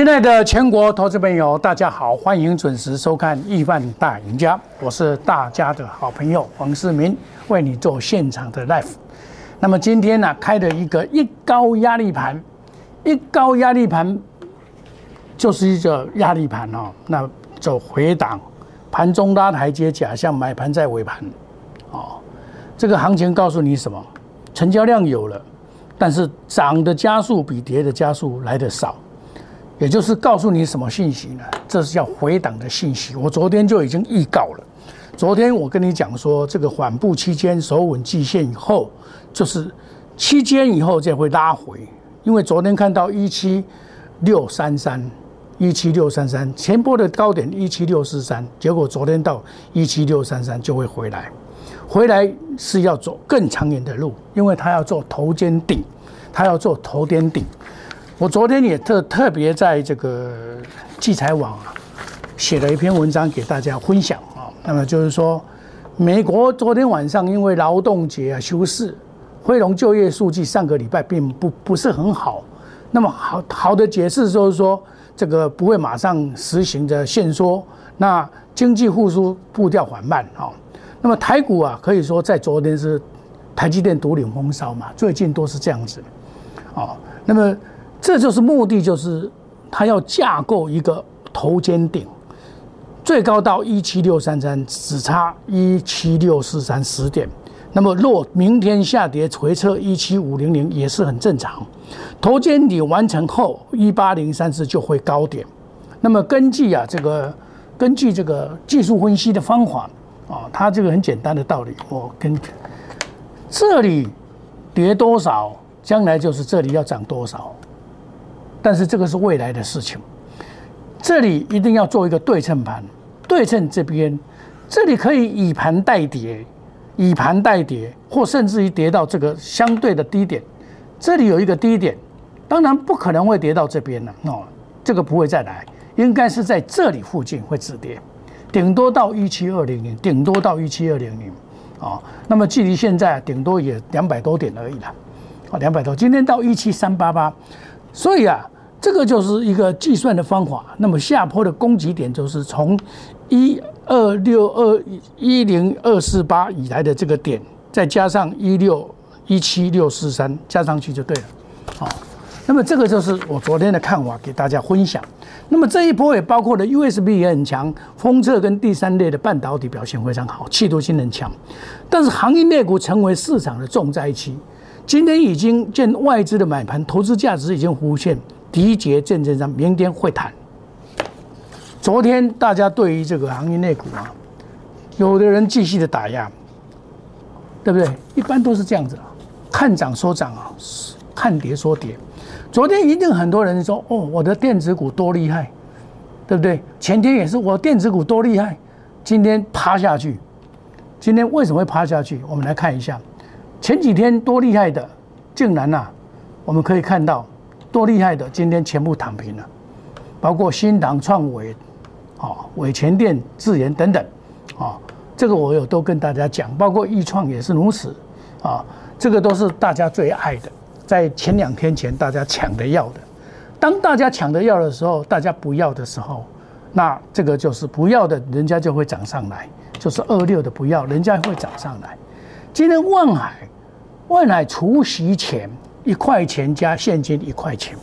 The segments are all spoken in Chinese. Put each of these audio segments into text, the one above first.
亲爱的全国投资朋友，大家好，欢迎准时收看《亿万大赢家》，我是大家的好朋友黄世明，为你做现场的 live。那么今天呢，开的一个一高压力盘，一高压力盘就是一个压力盘哦，那走回档，盘中拉台阶，假象买盘在尾盘，哦，这个行情告诉你什么？成交量有了，但是涨的加速比跌的加速来的少。也就是告诉你什么信息呢？这是叫回档的信息。我昨天就已经预告了。昨天我跟你讲说，这个缓步期间守稳季线以后，就是期间以后再会拉回。因为昨天看到一七六三三，一七六三三前波的高点一七六四三，结果昨天到一七六三三就会回来。回来是要走更长远的路，因为它要做头肩顶，它要做头肩顶。我昨天也特特别在这个聚财网啊写了一篇文章给大家分享啊。那么就是说，美国昨天晚上因为劳动节啊休市，汇农就业数据上个礼拜并不不是很好。那么好好的解释就是说，这个不会马上实行的限缩，那经济复苏步调缓慢啊。那么台股啊，可以说在昨天是台积电独领风骚嘛，最近都是这样子啊。那么这就是目的，就是它要架构一个头肩顶，最高到一七六三三，只差一七六四三十点。那么若明天下跌回撤一七五零零也是很正常。头肩顶完成后，一八零三四就会高点。那么根据啊这个根据这个技术分析的方法啊，它这个很简单的道理，我跟这里跌多少，将来就是这里要涨多少。但是这个是未来的事情，这里一定要做一个对称盘，对称这边，这里可以以盘代跌，以盘代跌，或甚至于跌到这个相对的低点，这里有一个低点，当然不可能会跌到这边了，哦，这个不会再来，应该是在这里附近会止跌，顶多到一七二零零，顶多到一七二零零，啊，那么距离现在顶多也两百多点而已了，啊，两百多，今天到一七三八八。所以啊，这个就是一个计算的方法。那么下坡的攻击点就是从一二六二一零二四八以来的这个点，再加上一六一七六四三加上去就对了。好，那么这个就是我昨天的看法，给大家分享。那么这一波也包括了 USB 也很强，封测跟第三类的半导体表现非常好，气度性很强。但是行业内股成为市场的重灾区。今天已经见外资的买盘，投资价值已经浮现，第一节见证上，明天会谈。昨天大家对于这个行业内股啊，有的人继续的打压，对不对？一般都是这样子啊，看涨说涨啊，看跌说跌。昨天一定很多人说，哦，我的电子股多厉害，对不对？前天也是我电子股多厉害，今天趴下去。今天为什么会趴下去？我们来看一下。前几天多厉害的，竟然呐，我们可以看到多厉害的，今天全部躺平了，包括新唐创伟，啊，伟全电、智研等等，啊，这个我有都跟大家讲，包括易创也是如此，啊，这个都是大家最爱的，在前两天前大家抢着要的，当大家抢着要的时候，大家不要的时候，那这个就是不要的，人家就会涨上来，就是二六的不要，人家会涨上来。今天万海，万海除息前一块钱加现金一块钱，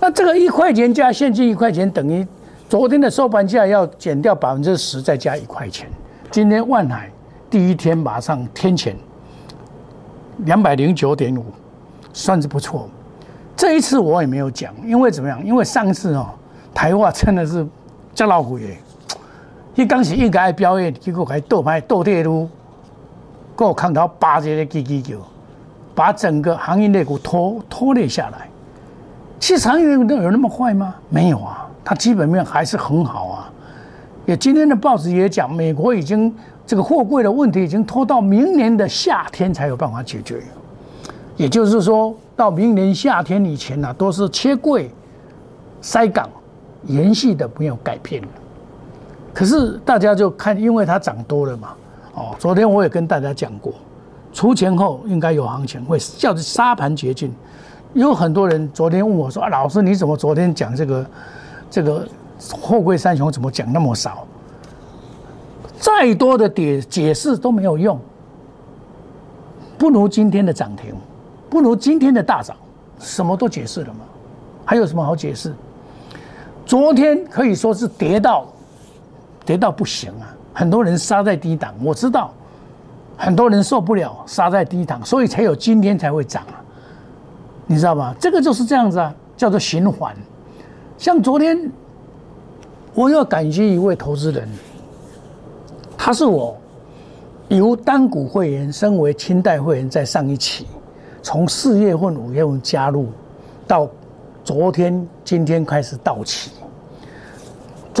那这个一块钱加现金一块钱等于昨天的收盘价要减掉百分之十再加一块钱。今天万海第一天马上天钱两百零九点五，算是不错。这一次我也没有讲，因为怎么样？因为上次哦，台化真的是叫老虎耶，一刚是应该表演，结果还倒牌倒跌路。够看到八节的基基球，把整个行业内股拖拖累下来。其实行业类股有那么坏吗？没有啊，它基本面还是很好啊。也今天的报纸也讲，美国已经这个货柜的问题已经拖到明年的夏天才有办法解决。也就是说到明年夏天以前呢，都是切柜、塞港，延续的没有改变可是大家就看，因为它涨多了嘛。哦，昨天我也跟大家讲过，出钱后应该有行情，会叫做沙盘绝境。有很多人昨天问我说：“啊，老师，你怎么昨天讲这个这个后贵三雄怎么讲那么少？再多的解解释都没有用，不如今天的涨停，不如今天的大涨，什么都解释了吗？还有什么好解释？昨天可以说是跌到跌到不行啊，很多人杀在低档，我知道很多人受不了杀在低档，所以才有今天才会涨啊。”你知道吗？这个就是这样子啊，叫做循环。像昨天，我要感谢一位投资人，他是我由单股会员升为清代会员，在上一期，从四月份、五月份加入，到昨天、今天开始到期。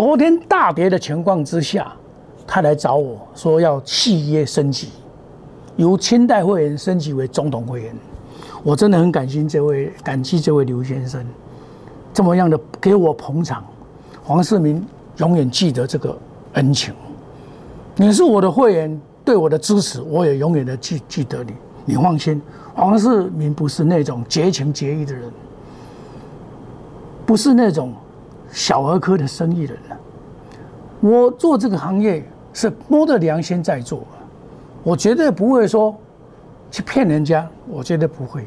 昨天大跌的情况之下，他来找我说要契约升级，由清代会员升级为总统会员。我真的很感谢这位，感激这位刘先生，这么样的给我捧场。黄世明永远记得这个恩情。你是我的会员，对我的支持，我也永远的记记得你。你放心，黄世明不是那种绝情绝义的人，不是那种小儿科的生意人。我做这个行业是摸着良心在做，我绝对不会说。去骗人家，我觉得不会。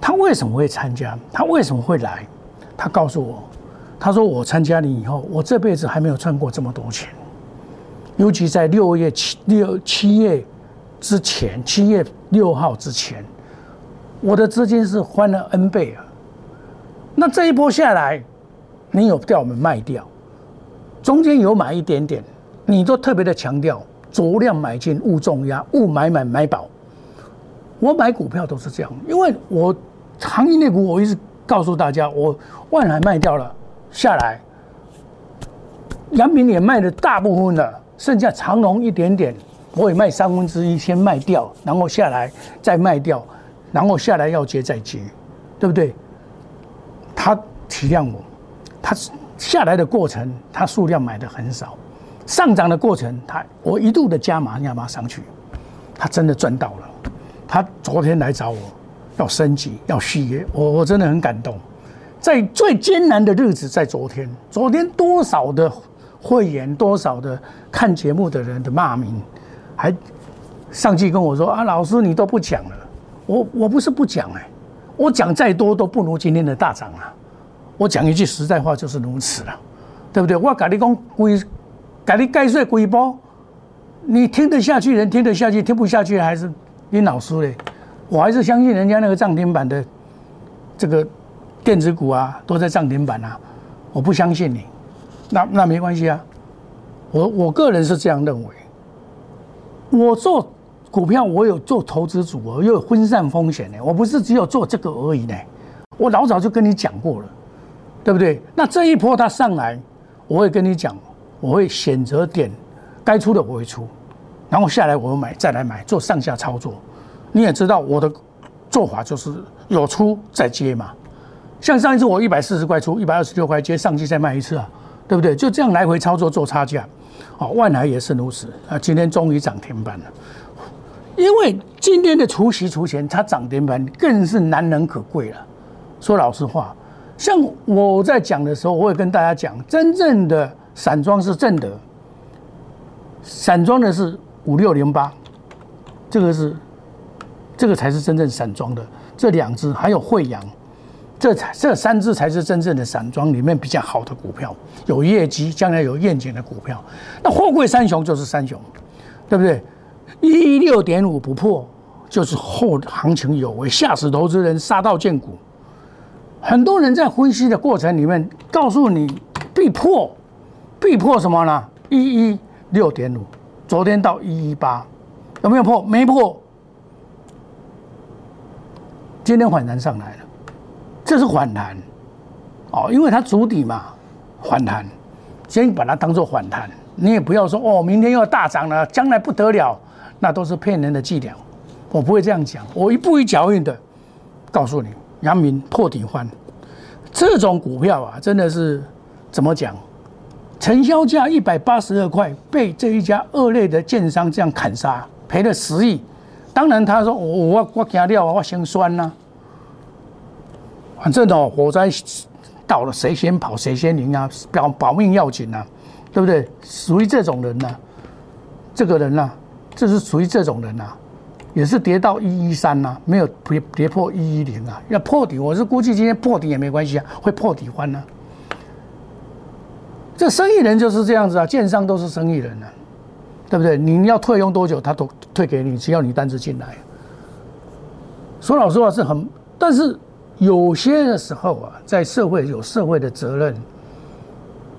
他为什么会参加？他为什么会来？他告诉我，他说我参加你以后，我这辈子还没有赚过这么多钱。尤其在六月七六七月之前，七月六号之前，我的资金是翻了 N 倍啊。那这一波下来，你有调我们卖掉，中间有买一点点，你都特别的强调，足量买进，勿重压，勿买买买保。我买股票都是这样，因为我行业内股，我一直告诉大家，我万海卖掉了下来，阳明也卖了大部分了，剩下长隆一点点，我也卖三分之一，先卖掉，然后下来再卖掉，然后下来要接再接，对不对？他体谅我，他下来的过程，他数量买的很少，上涨的过程，他我一度的加码加码上去，他真的赚到了。他昨天来找我，要升级，要续约，我我真的很感动。在最艰难的日子，在昨天，昨天多少的会员，多少的看节目的人的骂名，还上去跟我说啊，老师你都不讲了。我我不是不讲哎，我讲再多都不如今天的大涨啊。我讲一句实在话就是如此了，对不对？我跟你讲规，跟你盖税规波，你听得下去，人听得下去，听不下去还是。你老师嘞，我还是相信人家那个涨停板的这个电子股啊，都在涨停板啊。我不相信你，那那没关系啊。我我个人是这样认为。我做股票，我有做投资组合，又有分散风险的。我不是只有做这个而已呢。我老早就跟你讲过了，对不对？那这一波它上来，我会跟你讲，我会选择点该出的我会出。然后下来我买再来买做上下操作，你也知道我的做法就是有出再接嘛。像上一次我一百四十块出，一百二十六块接上去再卖一次啊，对不对？就这样来回操作做差价。哦，万来也是如此啊，今天终于涨停板了。因为今天的除夕除前，它涨停板更是难能可贵了。说老实话，像我在讲的时候，我也跟大家讲，真正的散装是正的，散装的是。五六零八，这个是，这个才是真正散装的。这两只还有惠阳，这才这三只才是真正的散装里面比较好的股票，有业绩，将来有愿景的股票。那货柜三雄就是三雄，对不对？一六点五不破，就是后行情有为，吓死投资人，杀到见股。很多人在分析的过程里面告诉你必破，必破什么呢？一一六点五。昨天到一一八，有没有破？没破。今天反弹上来了，这是反弹，哦，因为它主底嘛，反弹，先把它当做反弹。你也不要说哦，明天又要大涨了，将来不得了，那都是骗人的伎俩。我不会这样讲，我一步一脚印的告诉你，阳明破底翻，这种股票啊，真的是怎么讲？成交价一百八十二块，被这一家恶劣的建商这样砍杀，赔了十亿。当然，他说我我我惊料啊，我心酸呐。反正哦，火灾到了谁先跑谁先赢啊，保保命要紧啊，对不对？属于这种人呢，这个人呢，这是属于这种人呐，也是跌到一一三呐，没有跌跌破一一零啊，要破底，我是估计今天破底也没关系啊，会破底翻呢。这生意人就是这样子啊，建商都是生意人啊，对不对？你要退用多久，他都退给你，只要你单子进来。说老实话是很，但是有些的时候啊，在社会有社会的责任，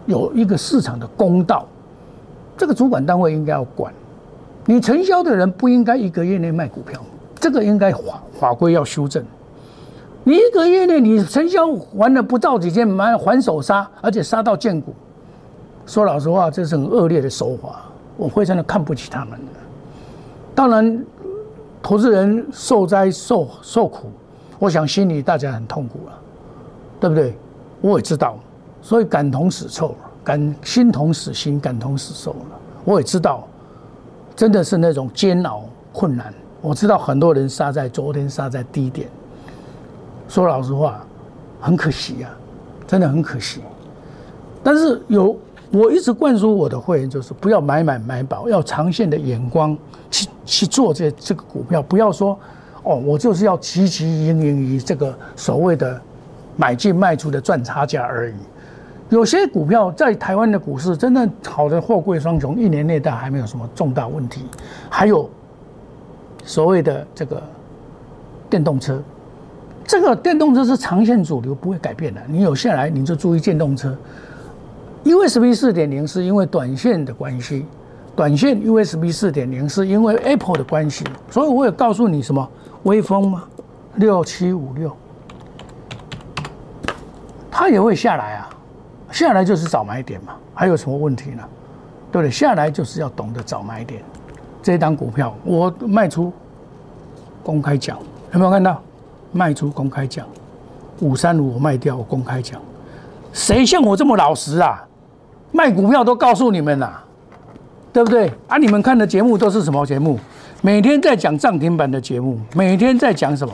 有一个市场的公道，这个主管单位应该要管。你承销的人不应该一个月内卖股票，这个应该法法规要修正。你一个月内你承销完了不到几天，买还手杀，而且杀到见股。说老实话，这是很恶劣的手法，我非常的看不起他们。当然，投资人受灾受受苦，我想心里大家很痛苦了，对不对？我也知道，所以感同身受，感心同死心，感同身受了。我也知道，真的是那种煎熬困难。我知道很多人杀在昨天杀在低点，说老实话，很可惜啊，真的很可惜。但是有。我一直灌输我的会员，就是不要买买买保，要长线的眼光去去做这这个股票，不要说哦，我就是要汲汲营营于这个所谓的买进卖出的赚差价而已。有些股票在台湾的股市真的好的货柜双雄，一年内都还没有什么重大问题。还有所谓的这个电动车，这个电动车是长线主流，不会改变的。你有下来，你就注意电动车。USB 四点零是因为短线的。关系，短线 USB 四点零是因为 Apple 的。关系，所以我有告诉你什么微风吗？六七五六，它也会下来啊，下来就是找买点嘛，还有什么问题呢？对不对？下来就是要懂得找买点。这一档股票我卖出，公开讲，有没有看到？卖出公开讲，五三五我卖掉，我公开讲，谁像我这么老实啊？卖股票都告诉你们啦，对不对？啊，你们看的节目都是什么节目？每天在讲涨停板的节目，每天在讲什么？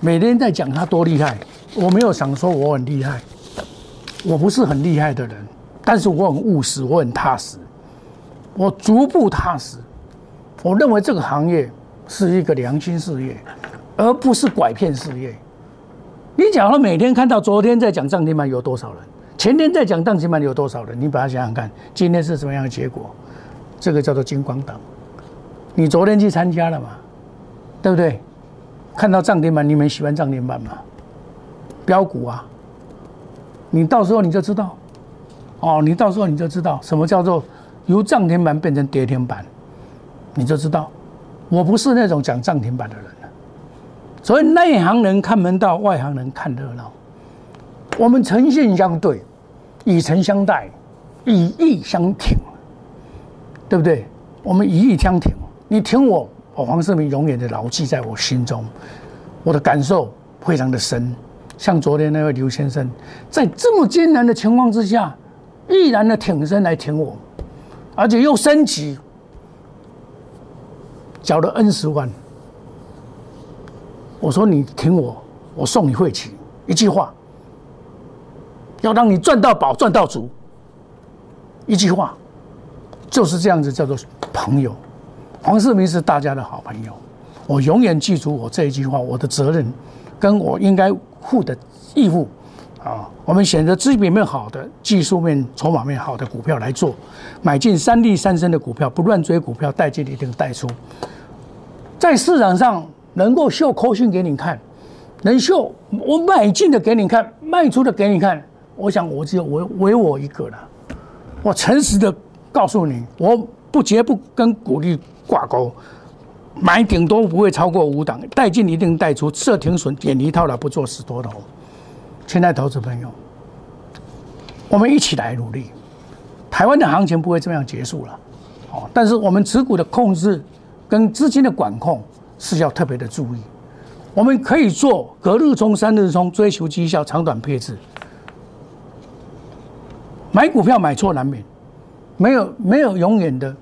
每天在讲他多厉害。我没有想说我很厉害，我不是很厉害的人，但是我很务实，我很踏实，我逐步踏实。我认为这个行业是一个良心事业，而不是拐骗事业。你假如每天看到昨天在讲涨停板有多少人？前天在讲涨停板有多少人？你把它想想看，今天是什么样的结果？这个叫做金光党。你昨天去参加了嘛？对不对？看到涨停板，你们喜欢涨停板吗？标股啊，你到时候你就知道。哦，你到时候你就知道什么叫做由涨停板变成跌停板，你就知道。我不是那种讲涨停板的人所以内行人看门道，外行人看热闹。我们诚信相对。以诚相待，以义相挺，对不对？我们以义相挺，你挺我，我黄世明永远的牢记在我心中，我的感受非常的深。像昨天那位刘先生，在这么艰难的情况之下，毅然的挺身来挺我，而且又升级，缴了 N 十万。我说你挺我，我送你会旗，一句话。要让你赚到宝，赚到足。一句话，就是这样子，叫做朋友。黄世明是大家的好朋友，我永远记住我这一句话，我的责任，跟我应该负的义务。啊，我们选择基本面好的、技术面、筹码面好的股票来做，买进三利三升的股票，不乱追股票，带进一定带出。在市场上能够秀口讯给你看，能秀我买进的给你看，卖出的给你看。我想，我只有我唯我一个了。我诚实的告诉你，我不绝不跟股利挂钩，买顶多不会超过五档，带进一定带出，设停损，点一套了，不做死多头。亲爱的投资朋友，我们一起来努力。台湾的行情不会这样结束了，哦，但是我们持股的控制跟资金的管控是要特别的注意。我们可以做隔日冲、三日冲，追求绩效，长短配置。买股票买错难免，没有没有永远的，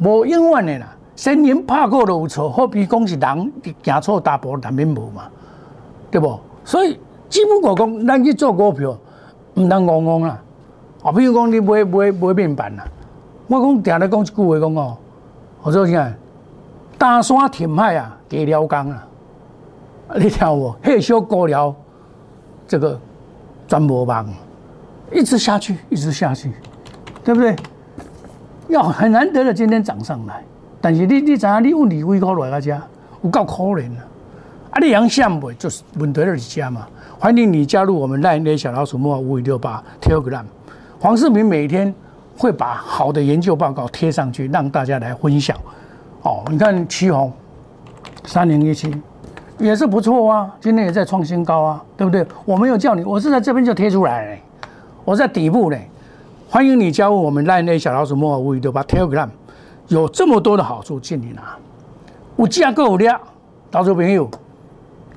无永远的啦。先人拍过都有错，何必讲是人行错大步难免无嘛？对不？所以只不过讲，咱去做股票，唔通戆戆啦。啊，比如讲你买买买面板啦，我讲定咧讲一句话讲哦，我说啥？大山填海啊，给了钢啊，你听我，黑小过了，这个转无棒，一直下去，一直下去，对不对？要很难得的今天涨上来，但是你你知影你问李威高来个家，有够可怜啊！啊，你养想袂就是问题的家嘛。欢迎你加入我们赖内小老鼠莫五五六八 Telegram，黄世明每天会把好的研究报告贴上去，让大家来分享。哦，你看旗红三零一七也是不错啊，今天也在创新高啊，对不对？我没有叫你，我是在这边就贴出来，我在底部呢。欢迎你加入我们赖内小老鼠莫五五六八 Telegram，有这么多的好处，进你拿，有价够了，到时朋友。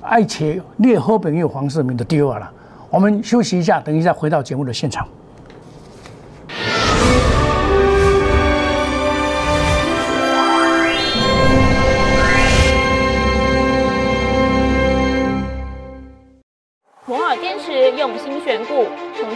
爱且列好朋友黄世明的丢了，我们休息一下，等一下回到节目的现场。摩尔坚持用心选股，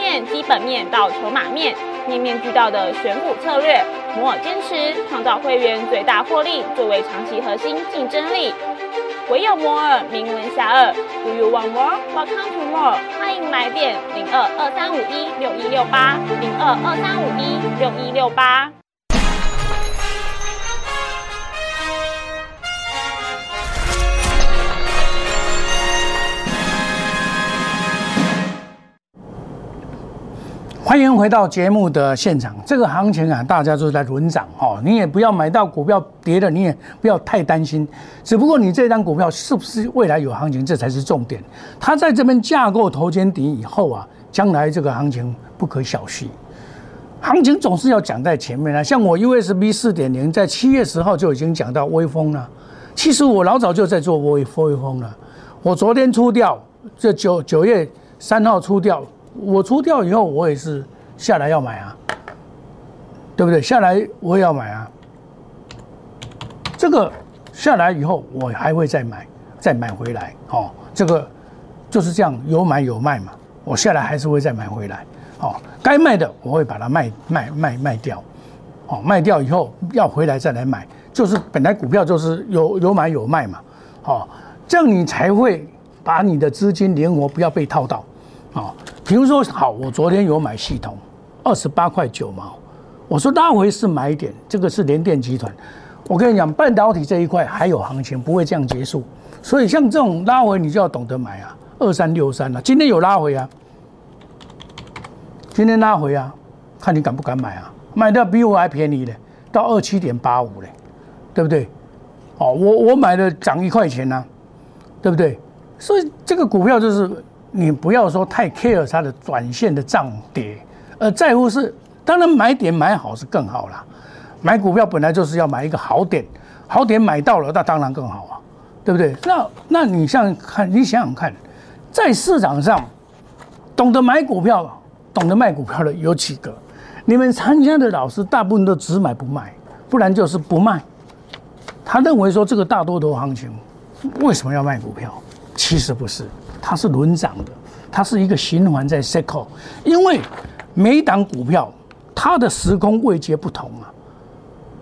面、基本面到筹码面，面面俱到的选股策略。摩尔坚持创造会员最大获利作为长期核心竞争力。唯有摩尔名闻遐迩，Do you want more? Welcome to more。欢迎来电零二二三五一六一六八零二二三五一六一六八。欢迎回到节目的现场。这个行情啊，大家都在轮涨哦。你也不要买到股票跌的，你也不要太担心。只不过你这张股票是不是未来有行情，这才是重点。它在这边架构头肩底以后啊，将来这个行情不可小觑。行情总是要讲在前面啊。像我 USB 四点零在七月十号就已经讲到微风了。其实我老早就在做微微风了。我昨天出掉，这九九月三号出掉。我出掉以后，我也是下来要买啊，对不对？下来我也要买啊。这个下来以后，我还会再买，再买回来。哦，这个就是这样，有买有卖嘛。我下来还是会再买回来。哦，该卖的我会把它卖卖卖卖掉。哦，卖掉以后要回来再来买，就是本来股票就是有有买有卖嘛。哦，这样你才会把你的资金灵活，不要被套到。哦，比如说，好，我昨天有买系统，二十八块九毛，我说拉回是买点，这个是联电集团。我跟你讲，半导体这一块还有行情，不会这样结束。所以像这种拉回，你就要懂得买啊，二三六三啊，今天有拉回啊，今天拉回啊，看你敢不敢买啊？买的比我还便宜嘞，到二七点八五嘞，对不对？哦，我我买的涨一块钱呢，对不对？所以这个股票就是。你不要说太 care 它的短线的涨跌，而在乎是当然买点买好是更好啦。买股票本来就是要买一个好点，好点买到了那当然更好啊，对不对？那那你像看你想想看，在市场上懂得买股票、懂得卖股票的有几个？你们参加的老师大部分都只买不卖，不然就是不卖。他认为说这个大多头行情为什么要卖股票？其实不是。它是轮涨的，它是一个循环在 cycle，因为每一档股票它的时空位阶不同啊，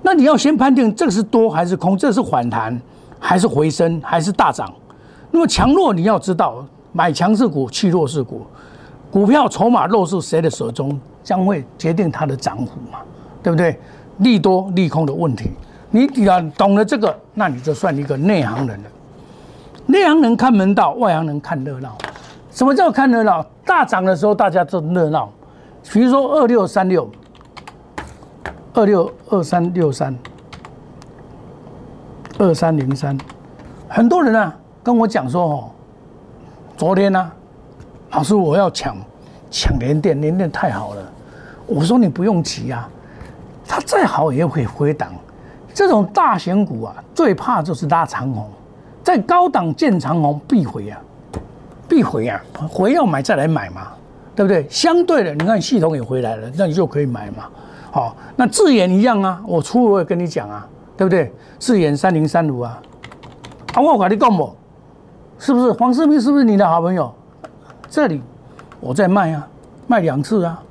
那你要先判定这是多还是空，这是反弹还是回升还是大涨，那么强弱你要知道，买强势股弃弱势股，股票筹码落入谁的手中，将会决定它的涨幅嘛，对不对？利多利空的问题，你只要懂了这个，那你就算一个内行人了。内行人看门道，外行人看热闹。什么叫看热闹？大涨的时候大家都热闹，比如说二六三六、二六二三六三、二三零三，很多人啊跟我讲说哦，昨天呢，老师我要抢抢联电，联电太好了。我说你不用急啊，它再好也会回档。这种大型股啊，最怕就是拉长红，在高档见长虹必回啊，必回啊，回要买再来买嘛，对不对？相对的，你看系统也回来了，那你就可以买嘛。好，那智研一样啊，我初我也跟你讲啊，对不对？智研三零三五啊，啊，我跟你讲不，是不是？黄世明是不是你的好朋友？这里我在卖啊，卖两次啊。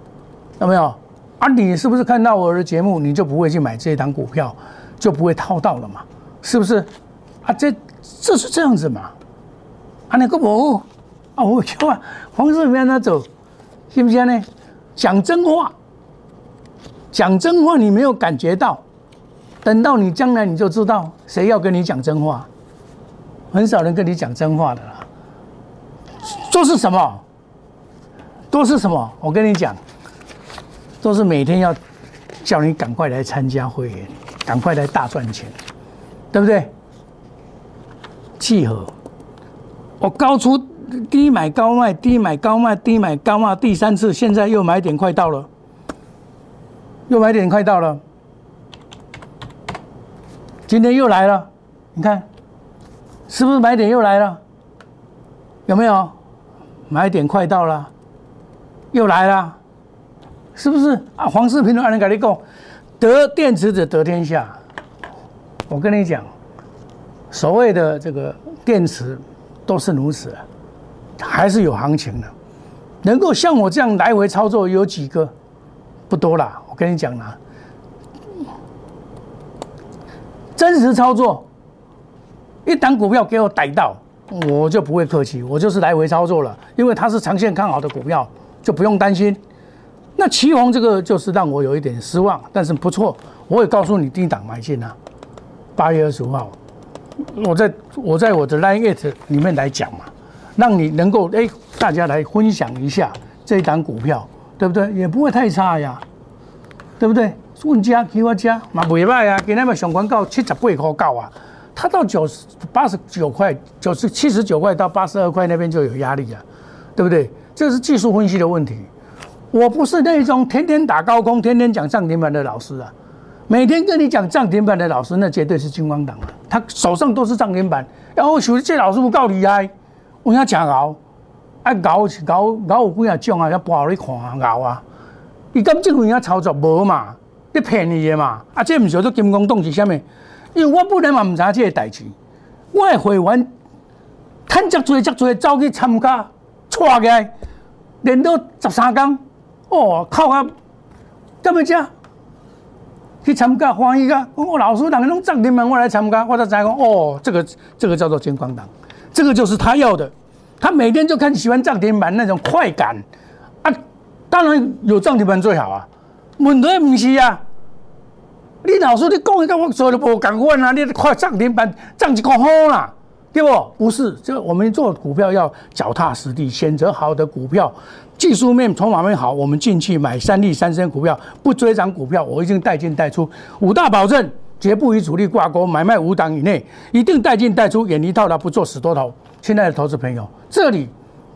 有没有啊？你是不是看到我的节目，你就不会去买这一档股票，就不会套到了嘛？是不是？啊，这这是这样子嘛？啊，那个不啊，我叫啊，黄世明他走，信不信呢？讲真话，讲真话，你没有感觉到，等到你将来你就知道谁要跟你讲真话，很少人跟你讲真话的啦。都是什么？都是什么？我跟你讲。都是每天要叫你赶快来参加会员，赶快来大赚钱，对不对？契合，我高出低买高卖，低买高卖，低买高卖，第三次，现在又买点快到了，又买点快到了，今天又来了，你看，是不是买点又来了？有没有？买点快到了，又来了。是不是啊？黄世平的二人跟你讲，得电池者得天下。我跟你讲，所谓的这个电池都是如此，还是有行情的。能够像我这样来回操作有几个？不多啦。我跟你讲啦，真实操作，一档股票给我逮到，我就不会客气，我就是来回操作了，因为它是长线看好的股票，就不用担心。那旗宏这个就是让我有一点失望，但是不错，我也告诉你低档买进啊，八月二十五号，我在我在我的 Line It 里面来讲嘛，让你能够哎大家来分享一下这一档股票，对不对？也不会太差呀，对不对？问家给我家嘛不赖啊，给那个上广告七十八块告啊，它到九十八十九块，九十七十九块到八十二块那边就有压力啊，对不对？这是技术分析的问题。我不是那种天天打高空、天天讲涨停板的老师啊！每天跟你讲涨停板的老师，那绝对是金光党啊！他手上都是涨停板，然后说这老师不够厉害，我要讲熬，啊熬熬熬有几啊种啊，要包你看熬啊！你咁这个人操作无嘛？你骗你的嘛？啊，这唔是做金光党是虾米？因为我本来嘛唔知这个代志，我会员趁只多只多走去参加，错嘅，连到十三天。哦，靠啊！这么讲，去参加欢喜个，我老师人家拢涨停板，我来参加，我才知讲哦，这个这个叫做金光党，这个就是他要的。他每天就看喜欢涨停板那种快感啊，当然有涨停板最好啊。问题不是啊，你老师你讲一个我做的无共款啊，你快涨停板涨一个好啦。对不？不是，这我们做股票要脚踏实地，选择好的股票，技术面、筹码面好，我们进去买三利三升股票，不追涨股票，我已经带进带出，五大保证，绝不与主力挂钩，买卖五档以内，一定带进带出，远离套牢，不做死多头。亲爱的投资朋友，这里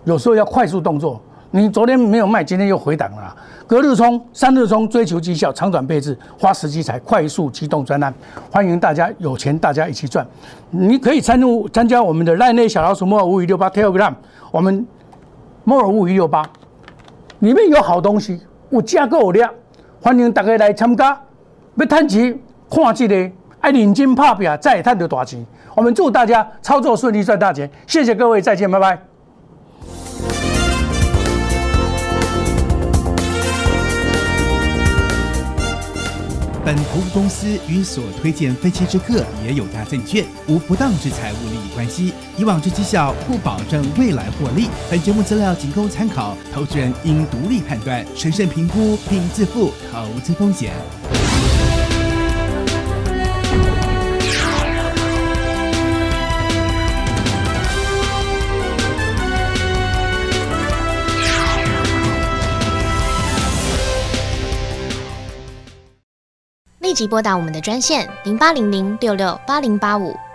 有时候要快速动作。你昨天没有卖，今天又回档了。隔日冲、三日冲，追求绩效，长短配置，花时机才，快速机动专案，欢迎大家有钱，大家一起赚。你可以参入参加我们的赖内小老鼠摩尔五五六八 Telegram，我们摩尔五五六八里面有好东西，有价格有量，欢迎大家来参加。要赚钱，看这个，爱认真拍拼，再赚到大钱。我们祝大家操作顺利，赚大钱。谢谢各位，再见，拜拜。本投资公司与所推荐分期之客也有大证券无不当之财务利益关系，以往之绩效不保证未来获利。本节目资料仅供参考，投资人应独立判断、审慎评估并自负投资风险。立即拨打我们的专线零八零零六六八零八五。